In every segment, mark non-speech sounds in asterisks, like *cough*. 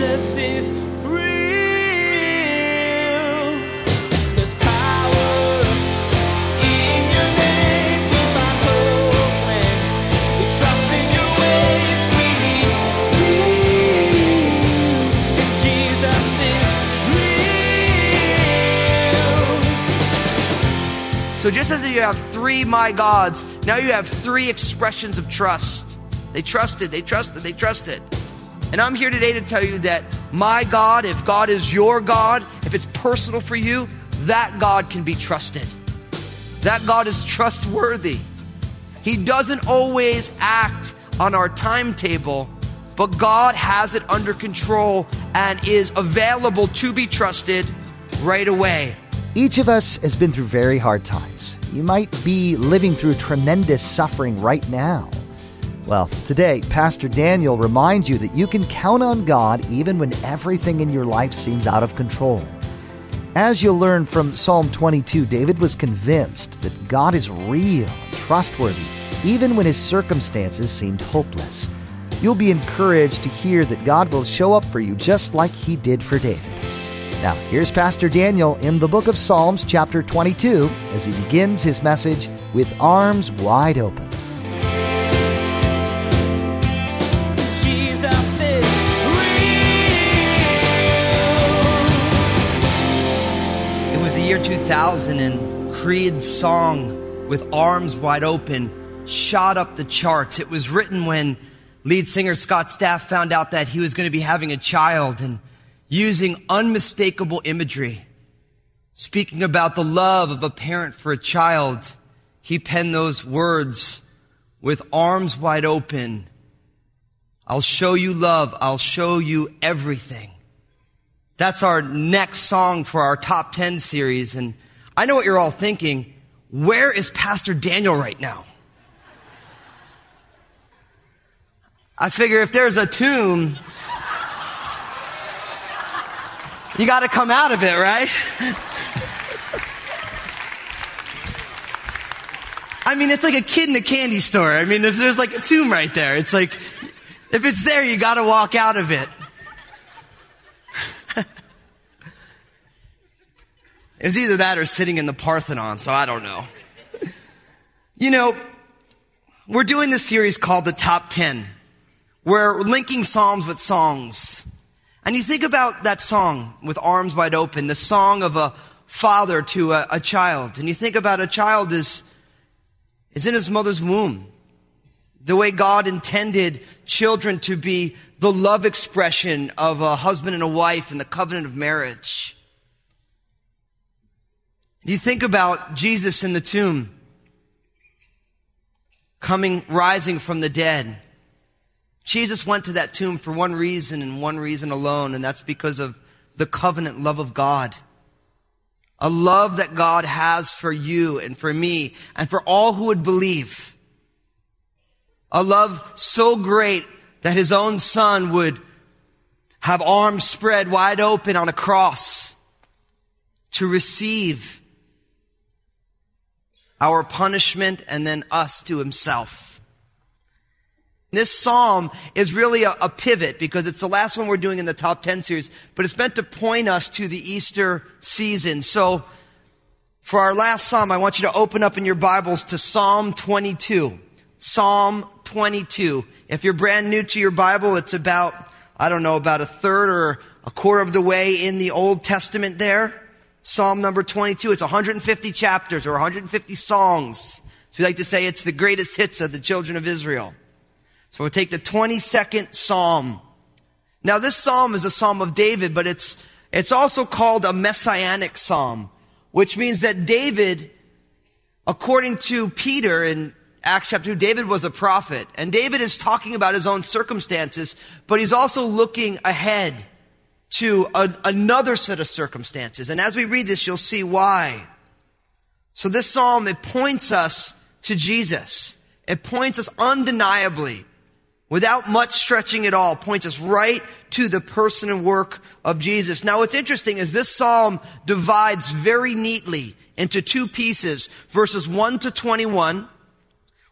Jesus is. So just as you have three my gods, now you have three expressions of trust. They trusted, they trusted, they trusted. And I'm here today to tell you that my God, if God is your God, if it's personal for you, that God can be trusted. That God is trustworthy. He doesn't always act on our timetable, but God has it under control and is available to be trusted right away. Each of us has been through very hard times. You might be living through tremendous suffering right now. Well, today, Pastor Daniel reminds you that you can count on God even when everything in your life seems out of control. As you'll learn from Psalm 22, David was convinced that God is real and trustworthy, even when his circumstances seemed hopeless. You'll be encouraged to hear that God will show up for you just like he did for David. Now, here's Pastor Daniel in the book of Psalms, chapter 22, as he begins his message with arms wide open. 2000, and Creed's song, With Arms Wide Open, shot up the charts. It was written when lead singer Scott Stapp found out that he was going to be having a child and using unmistakable imagery, speaking about the love of a parent for a child, he penned those words, With arms wide open, I'll show you love. I'll show you everything. That's our next song for our top 10 series. And I know what you're all thinking. Where is Pastor Daniel right now? I figure if there's a tomb, you got to come out of it, right? I mean, it's like a kid in a candy store. I mean, there's, like a tomb right there. It's like, if it's there, you got to walk out of it. It's either that or sitting in the Parthenon, so I don't know. You know, we're doing this series called The Top 10. We're linking Psalms with songs. And you think about that song, With Arms Wide Open, the song of a father to a, a child. And you think about a child is, is in his mother's womb. The way God intended children to be the love expression of a husband and a wife in the covenant of marriage. Do you think about Jesus in the tomb, coming, rising from the dead. Jesus went to that tomb for one reason and one reason alone, and that's because of the covenant love of God. A love that God has for you and for me and for all who would believe. A love so great that his own son would have arms spread wide open on a cross to receive our punishment and then us to himself. This psalm is really a, a, pivot because it's the last one we're doing in the top 10 series, but it's meant to point us to the Easter season. So for our last psalm, I want you to open up in your Bibles to Psalm 22. Psalm 22. If you're brand new to your Bible, it's about, I don't know, about a third or a quarter of the way in the Old Testament there. Psalm number 22. It's 150 chapters or 150 songs. So we like to say it's the greatest hits of the children of Israel. So we'll take the 22nd Psalm. Now this Psalm is a Psalm of David, but it's, it's also called a Messianic Psalm, which means that David, according to Peter in Acts chapter 2, David was a prophet. And David is talking about his own circumstances, but he's also looking ahead to a, another set of circumstances. And as we read this, you'll see why. So this psalm, it points us to Jesus. It points us undeniably, without much stretching at all, points us right to the person and work of Jesus. Now what's interesting is this psalm divides very neatly into two pieces, verses 1 to 21,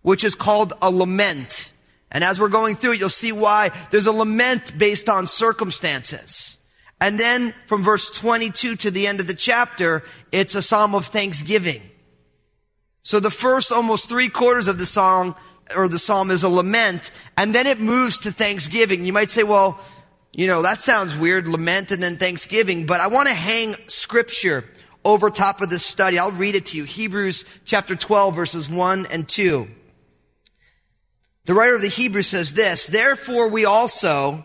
which is called a lament. And as we're going through it, you'll see why there's a lament based on circumstances. And then from verse 22 to the end of the chapter, it's a psalm of thanksgiving. So the first almost three quarters of the song or the psalm is a lament, and then it moves to thanksgiving. You might say, well, you know, that sounds weird, lament and then thanksgiving, but I want to hang scripture over top of this study. I'll read it to you. Hebrews chapter 12 verses 1 and 2. The writer of the Hebrews says this, Therefore we also,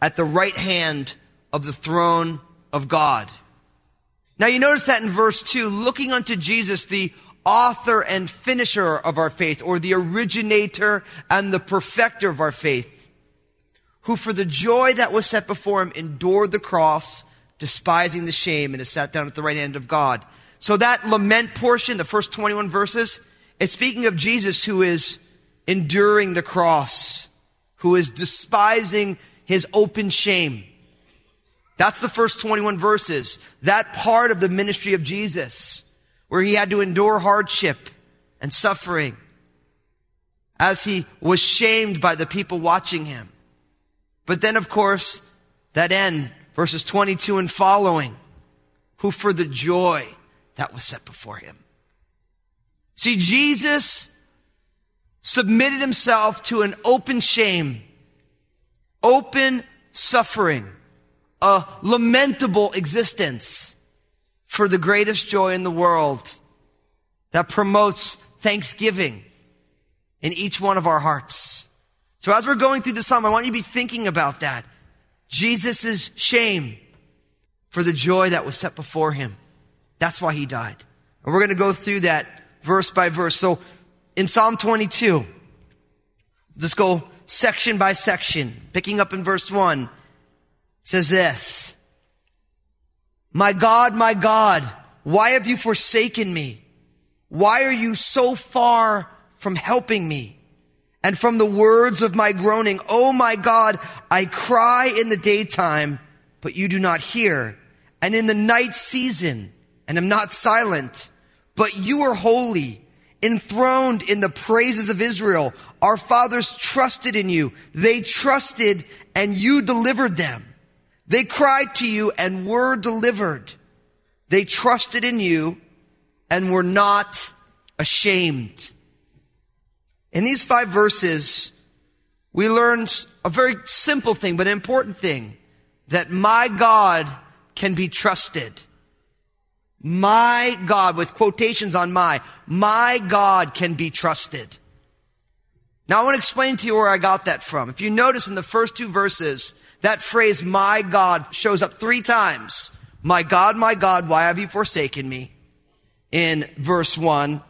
at the right hand of the throne of God. Now you notice that in verse 2, looking unto Jesus, the author and finisher of our faith, or the originator and the perfecter of our faith, who for the joy that was set before him endured the cross, despising the shame, and has sat down at the right hand of God. So that lament portion, the first 21 verses, it's speaking of Jesus who is enduring the cross, who is despising his open shame. That's the first 21 verses. That part of the ministry of Jesus, where he had to endure hardship and suffering as he was shamed by the people watching him. But then, of course, that end, verses 22 and following, who for the joy that was set before him. See, Jesus submitted himself to an open shame, open suffering, a lamentable existence for the greatest joy in the world that promotes thanksgiving in each one of our hearts. So as we're going through the psalm, I want you to be thinking about that. Jesus' shame for the joy that was set before him. That's why he died. And we're going to go through that verse by verse. So in Psalm 22, just go section by section, picking up in verse 1, says this My God, my God, why have you forsaken me? Why are you so far from helping me? And from the words of my groaning, Oh my God, I cry in the daytime, but you do not hear, and in the night season, and am not silent, but you are holy enthroned in the praises of Israel. Our fathers trusted in you. They trusted and you delivered them. They cried to you and were delivered. They trusted in you and were not ashamed. In these five verses, we learned a very simple thing, but an important thing that my God can be trusted. My God, with quotations on my, my God can be trusted. Now I want to explain to you where I got that from. If you notice in the first two verses, that phrase, my God, shows up three times. My God, my God, why have you forsaken me? In verse one.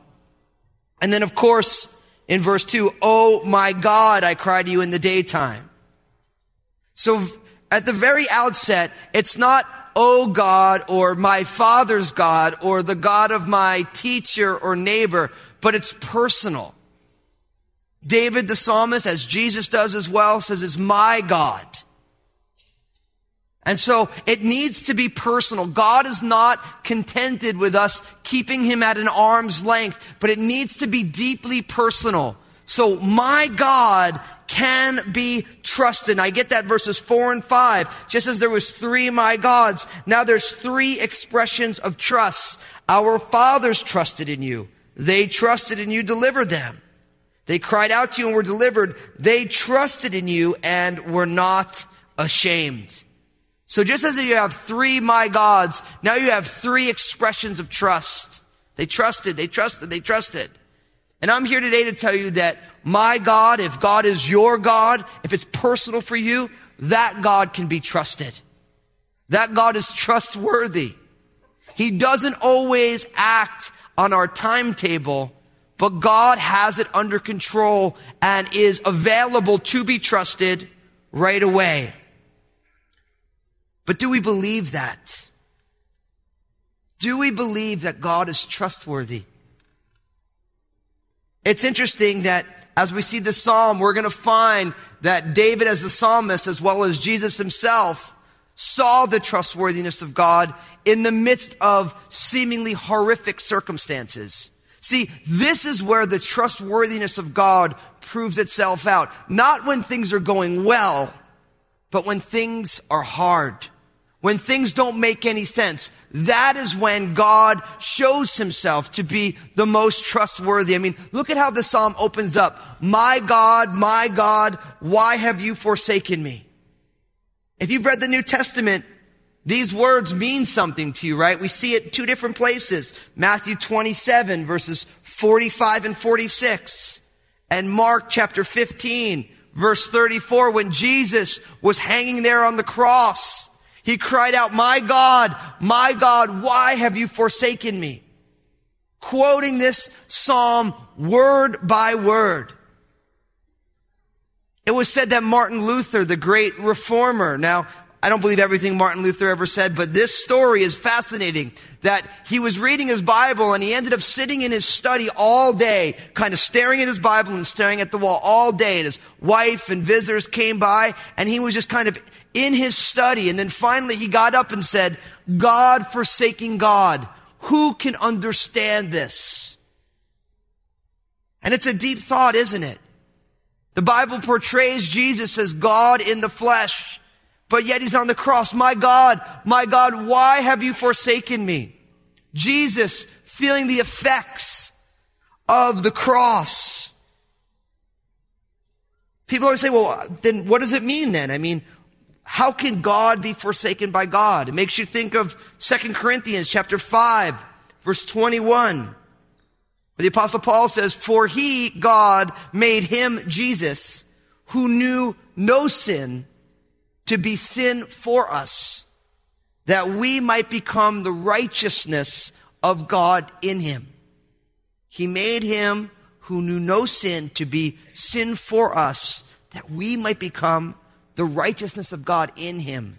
And then of course, in verse two, oh my God, I cry to you in the daytime. So at the very outset, it's not oh God, or my father's God, or the God of my teacher or neighbor, but it's personal. David the psalmist, as Jesus does as well, says is my God. And so it needs to be personal. God is not contented with us keeping him at an arm's length, but it needs to be deeply personal. So my God can be trusted. And I get that verses four and five. Just as there was three my gods, now there's three expressions of trust. Our fathers trusted in you. They trusted and you delivered them. They cried out to you and were delivered. They trusted in you and were not ashamed. So just as you have three my gods, now you have three expressions of trust. They trusted, they trusted, they trusted. And I'm here today to tell you that my God, if God is your God, if it's personal for you, that God can be trusted. That God is trustworthy. He doesn't always act on our timetable, but God has it under control and is available to be trusted right away. But do we believe that? Do we believe that God is trustworthy? It's interesting that as we see the psalm, we're going to find that David as the psalmist, as well as Jesus himself, saw the trustworthiness of God in the midst of seemingly horrific circumstances. See, this is where the trustworthiness of God proves itself out. Not when things are going well, but when things are hard. When things don't make any sense. That is when God shows himself to be the most trustworthy. I mean, look at how the psalm opens up. My God, my God, why have you forsaken me? If you've read the New Testament, these words mean something to you, right? We see it two different places. Matthew 27 verses 45 and 46 and Mark chapter 15 verse 34 when Jesus was hanging there on the cross. He cried out, my God, my God, why have you forsaken me? Quoting this psalm word by word. It was said that Martin Luther, the great reformer, now I don't believe everything Martin Luther ever said, but this story is fascinating that he was reading his Bible and he ended up sitting in his study all day, kind of staring at his Bible and staring at the wall all day. And his wife and visitors came by and he was just kind of in his study. And then finally he got up and said, God forsaking God, who can understand this? And it's a deep thought, isn't it? The Bible portrays Jesus as God in the flesh. But yet he's on the cross. My God, my God, why have you forsaken me? Jesus feeling the effects of the cross. People always say, well, then what does it mean then? I mean, how can God be forsaken by God? It makes you think of 2 Corinthians chapter 5, verse 21. Where the apostle Paul says, for he, God, made him, Jesus, who knew no sin, to be sin for us, that we might become the righteousness of God in him. He made him who knew no sin to be sin for us, that we might become the righteousness of God in him.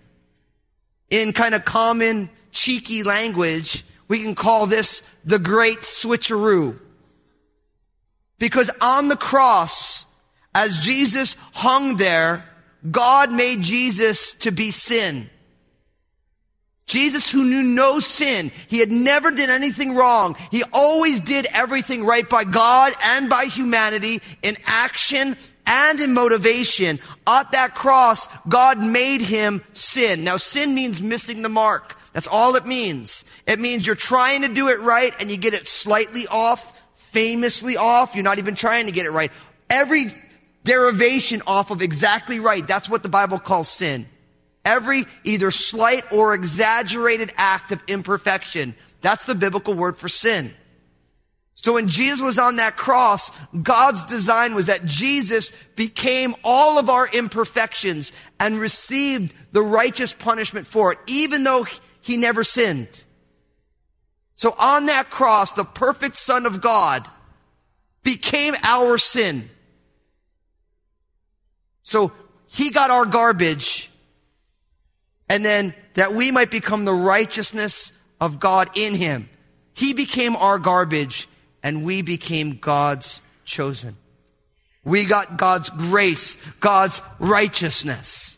In kind of common, cheeky language, we can call this the great switcheroo. Because on the cross, as Jesus hung there, God made Jesus to be sin. Jesus who knew no sin. He had never did anything wrong. He always did everything right by God and by humanity in action and in motivation. At that cross, God made him sin. Now sin means missing the mark. That's all it means. It means you're trying to do it right and you get it slightly off, famously off. You're not even trying to get it right. Every derivation off of exactly right. That's what the Bible calls sin. Every either slight or exaggerated act of imperfection. That's the biblical word for sin. So when Jesus was on that cross, God's design was that Jesus became all of our imperfections and received the righteous punishment for it, even though he never sinned. So on that cross, the perfect son of God became our sin. So he got our garbage and then that we might become the righteousness of God in him. He became our garbage and we became God's chosen. We got God's grace, God's righteousness.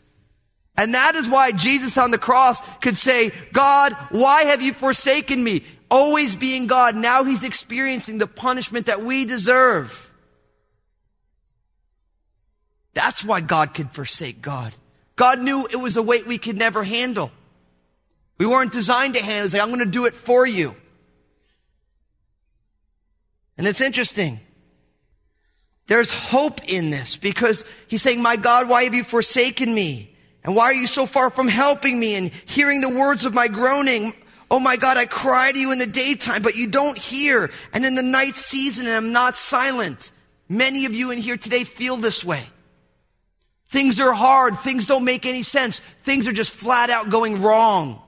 And that is why Jesus on the cross could say, God, why have you forsaken me? Always being God. Now he's experiencing the punishment that we deserve. That's why God could forsake God. God knew it was a weight we could never handle. We weren't designed to handle. He's like, I'm going to do it for you. And it's interesting. There's hope in this because he's saying, my God, why have you forsaken me? And why are you so far from helping me and hearing the words of my groaning? Oh my God, I cry to you in the daytime, but you don't hear. And in the night season, and I'm not silent. Many of you in here today feel this way. Things are hard. Things don't make any sense. Things are just flat out going wrong.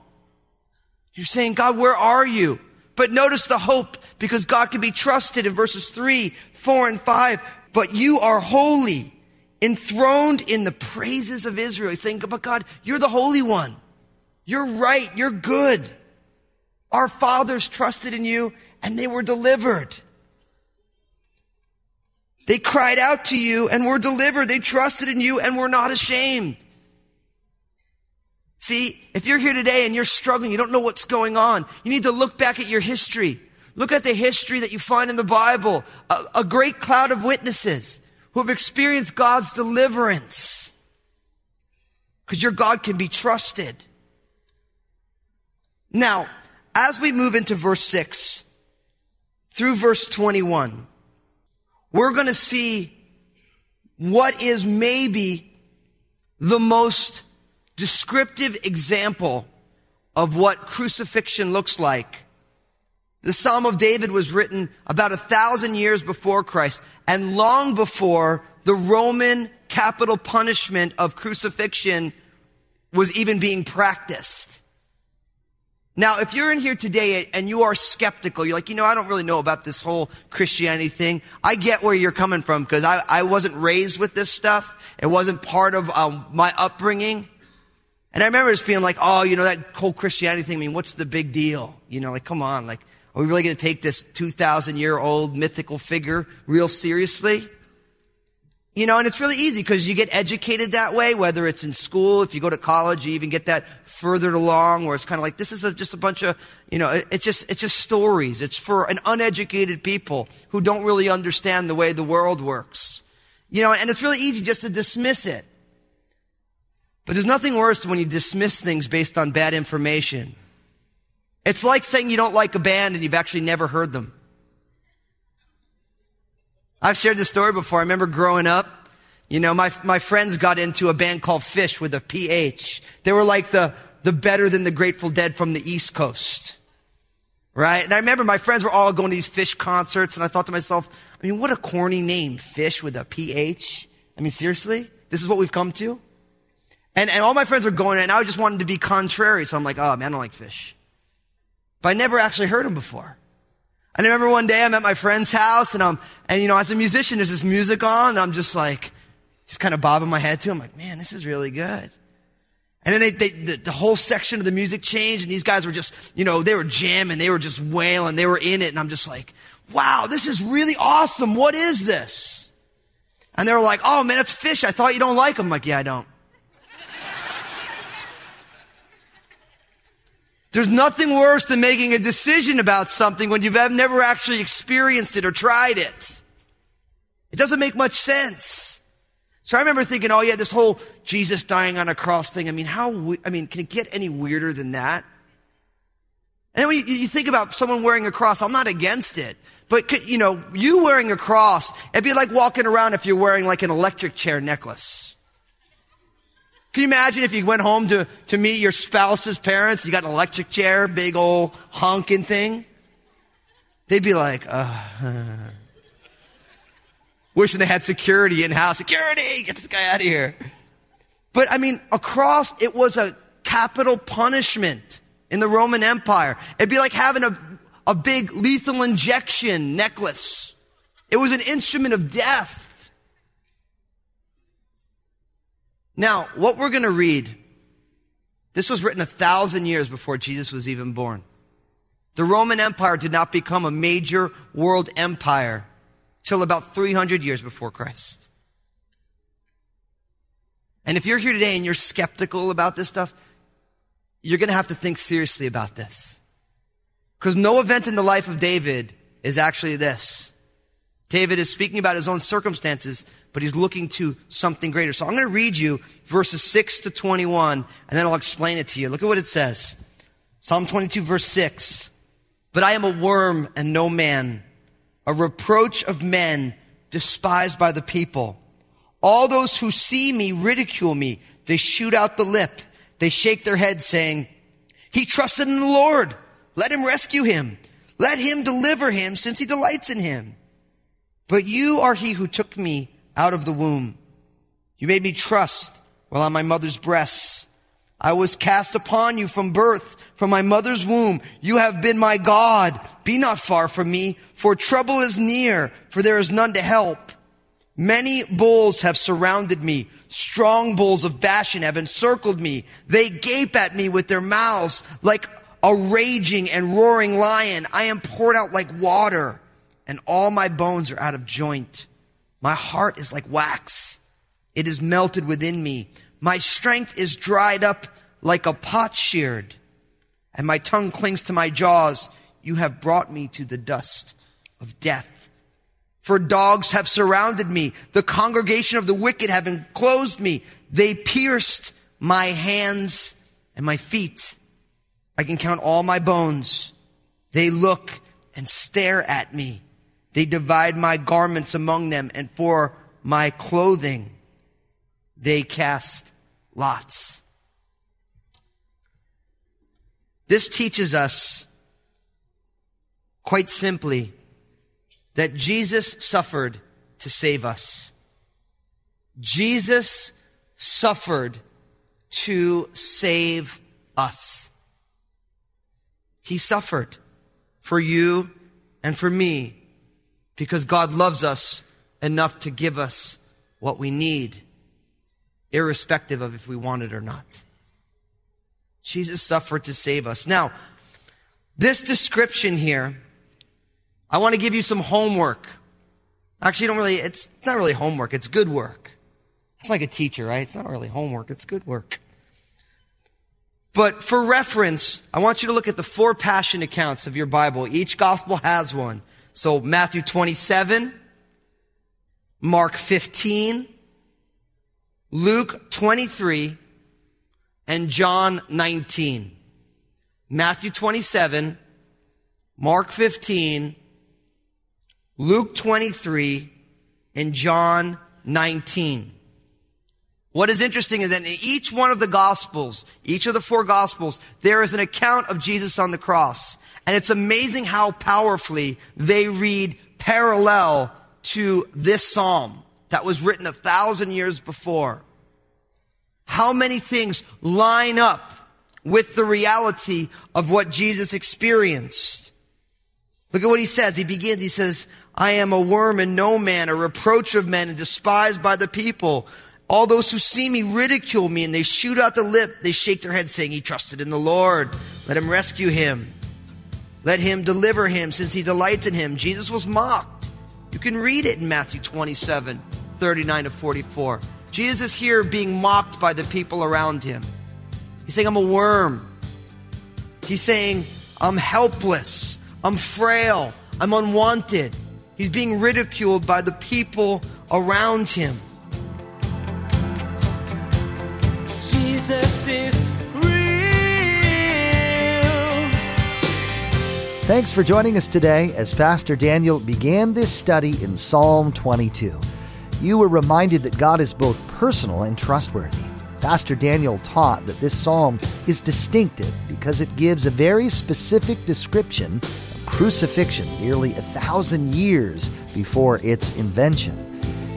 You're saying, God, where are you? But notice the hope because God can be trusted in verses three, four, and five. But you are holy, enthroned in the praises of Israel. He's saying, but God, you're the holy one. You're right. You're good. Our fathers trusted in you and they were delivered. They cried out to you and were delivered. They trusted in you and were not ashamed. See, if you're here today and you're struggling, you don't know what's going on, you need to look back at your history. Look at the history that you find in the Bible. A, a great cloud of witnesses who have experienced God's deliverance. Because your God can be trusted. Now, as we move into verse 6 through verse 21, we're going to see what is maybe the most descriptive example of what crucifixion looks like. The Psalm of David was written about a thousand years before Christ and long before the Roman capital punishment of crucifixion was even being practiced. Now, if you're in here today and you are skeptical, you're like, you know, I don't really know about this whole Christianity thing. I get where you're coming from because I, I wasn't raised with this stuff. It wasn't part of um, my upbringing. And I remember just being like, oh, you know, that whole Christianity thing, I mean, what's the big deal? You know, like, come on, like, are we really going to take this 2,000 year old mythical figure real seriously? You know, and it's really easy because you get educated that way, whether it's in school, if you go to college, you even get that further along where it's kind of like, this is a, just a bunch of, you know, it's just, it's just stories. It's for an uneducated people who don't really understand the way the world works. You know, and it's really easy just to dismiss it. But there's nothing worse than when you dismiss things based on bad information. It's like saying you don't like a band and you've actually never heard them. I've shared this story before. I remember growing up, you know, my, my friends got into a band called Phish with a PH. They were like the, the better than the Grateful Dead from the East Coast. Right? And I remember my friends were all going to these Phish concerts and I thought to myself, I mean, what a corny name, Phish with a PH. I mean, seriously? This is what we've come to? And, and all my friends were going, and I just wanted to be contrary. So I'm like, oh man, I don't like Phish. But I never actually heard him before. And I remember one day I'm at my friend's house and I'm, and you know, as a musician, there's this music on and I'm just like, just kind of bobbing my head to him like, man, this is really good. And then they, they the, the, whole section of the music changed and these guys were just, you know, they were jamming, they were just wailing, they were in it. And I'm just like, wow, this is really awesome. What is this? And they were like, oh man, it's Phish. I thought you don't like them. I'm like, yeah, I don't. There's nothing worse than making a decision about something when you've never actually experienced it or tried it. It doesn't make much sense. So I remember thinking, oh yeah, this whole Jesus dying on a cross thing. I mean, how, I mean, can it get any weirder than that? And then when you, you think about someone wearing a cross, I'm not against it. But, you know, you wearing a cross, it'd be like walking around if you're wearing like an electric chair necklace. Can you imagine if you went home to, to meet your spouse's parents, you got an electric chair, big old honking thing? They'd be like, uh, *laughs* wishing they had security in house. Security, get this guy out of here. But I mean, across, it was a capital punishment in the Roman Empire. It'd be like having a, a big lethal injection necklace. It was an instrument of death. Now, what we're going to read, this was written a thousand years before Jesus was even born. The Roman Empire did not become a major world empire till about 300 years before Christ. And if you're here today and you're skeptical about this stuff, you're going to have to think seriously about this. Because no event in the life of David is actually this. David is speaking about his own circumstances, but he's looking to something greater. So I'm going to read you verses 6 to 21, and then I'll explain it to you. Look at what it says. Psalm 22 verse 6. But I am a worm and no man, a reproach of men, despised by the people. All those who see me ridicule me. They shoot out the lip. They shake their head saying, he trusted in the Lord. Let him rescue him. Let him deliver him since he delights in him. But you are he who took me out of the womb. You made me trust while on my mother's breasts. I was cast upon you from birth. from my mother's womb. You have been my God. Be not far from me, for trouble is near, for there is none to help. Many bulls have surrounded me. Strong bulls of Bashan have encircled me. They gape at me with their mouths like a raging and roaring lion. I am poured out like water, and all my bones are out of joint. My heart is like wax. It is melted within me. My strength is dried up like a potsherd, and my tongue clings to my jaws. You have brought me to the dust of death. For dogs have surrounded me. The congregation of the wicked have enclosed me. They pierced my hands and my feet. I can count all my bones. They look and stare at me. They divide my garments among them, and for my clothing they cast lots. This teaches us, quite simply, that Jesus suffered to save us. Jesus suffered to save us. He suffered for you and for me because God loves us enough to give us what we need, irrespective of if we want it or not. Jesus suffered to save us. Now, this description here, I want to give you some homework. Actually, don't really, it's not really homework, it's good work. It's like a teacher, right? It's not really homework, it's good work. But for reference, I want you to look at the four passion accounts of your Bible. Each gospel has one. So Matthew 27, Mark 15, Luke 23, and John 19. Matthew 27, Mark 15, Luke 23, and John 19. What is interesting is that in each one of the gospels, each of the four gospels, there is an account of Jesus on the cross. And it's amazing how powerfully they read parallel to this psalm that was written a thousand years before. How many things line up with the reality of what Jesus experienced? Look at what he says. He begins, he says, I am a worm and no man, a reproach of men and despised by the people. All those who see me ridicule me and they shoot out the lip. They shake their head saying, he trusted in the Lord. Let him rescue him. Let him deliver him since he delights in him. Jesus was mocked. You can read it in Matthew 27, 39 to 44. Jesus is here being mocked by the people around him. He's saying, I'm a worm. He's saying, I'm helpless. I'm frail. I'm unwanted. He's being ridiculed by the people around him. Jesus is Thanks for joining us today as Pastor Daniel began this study in Psalm 22. You were reminded that God is both personal and trustworthy. Pastor Daniel taught that this psalm is distinctive because it gives a very specific description of crucifixion nearly a thousand years before its invention.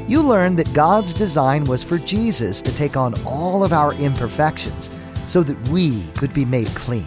You learned that God's design was for Jesus to take on all of our imperfections so that we could be made clean.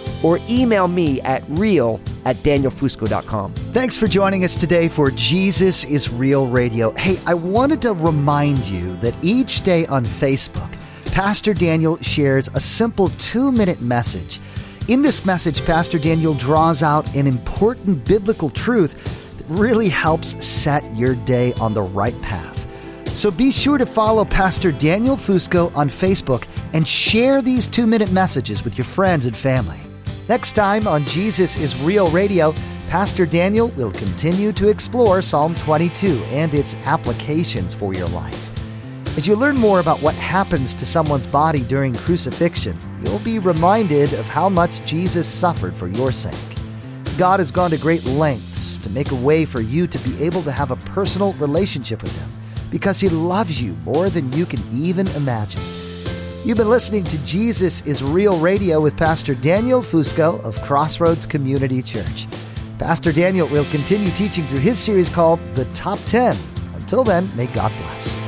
or email me at real at danielfusco.com. Thanks for joining us today for Jesus is Real Radio. Hey, I wanted to remind you that each day on Facebook, Pastor Daniel shares a simple two minute message. In this message, Pastor Daniel draws out an important biblical truth that really helps set your day on the right path. So be sure to follow Pastor Daniel Fusco on Facebook and share these two minute messages with your friends and family. Next time on Jesus is Real Radio, Pastor Daniel will continue to explore Psalm 22 and its applications for your life. As you learn more about what happens to someone's body during crucifixion, you'll be reminded of how much Jesus suffered for your sake. God has gone to great lengths to make a way for you to be able to have a personal relationship with Him. because He loves you more than you can even imagine. You've been listening to Jesus is Real Radio with Pastor Daniel Fusco of Crossroads Community Church. Pastor Daniel will continue teaching through his series called The Top 10. Until then, may God bless.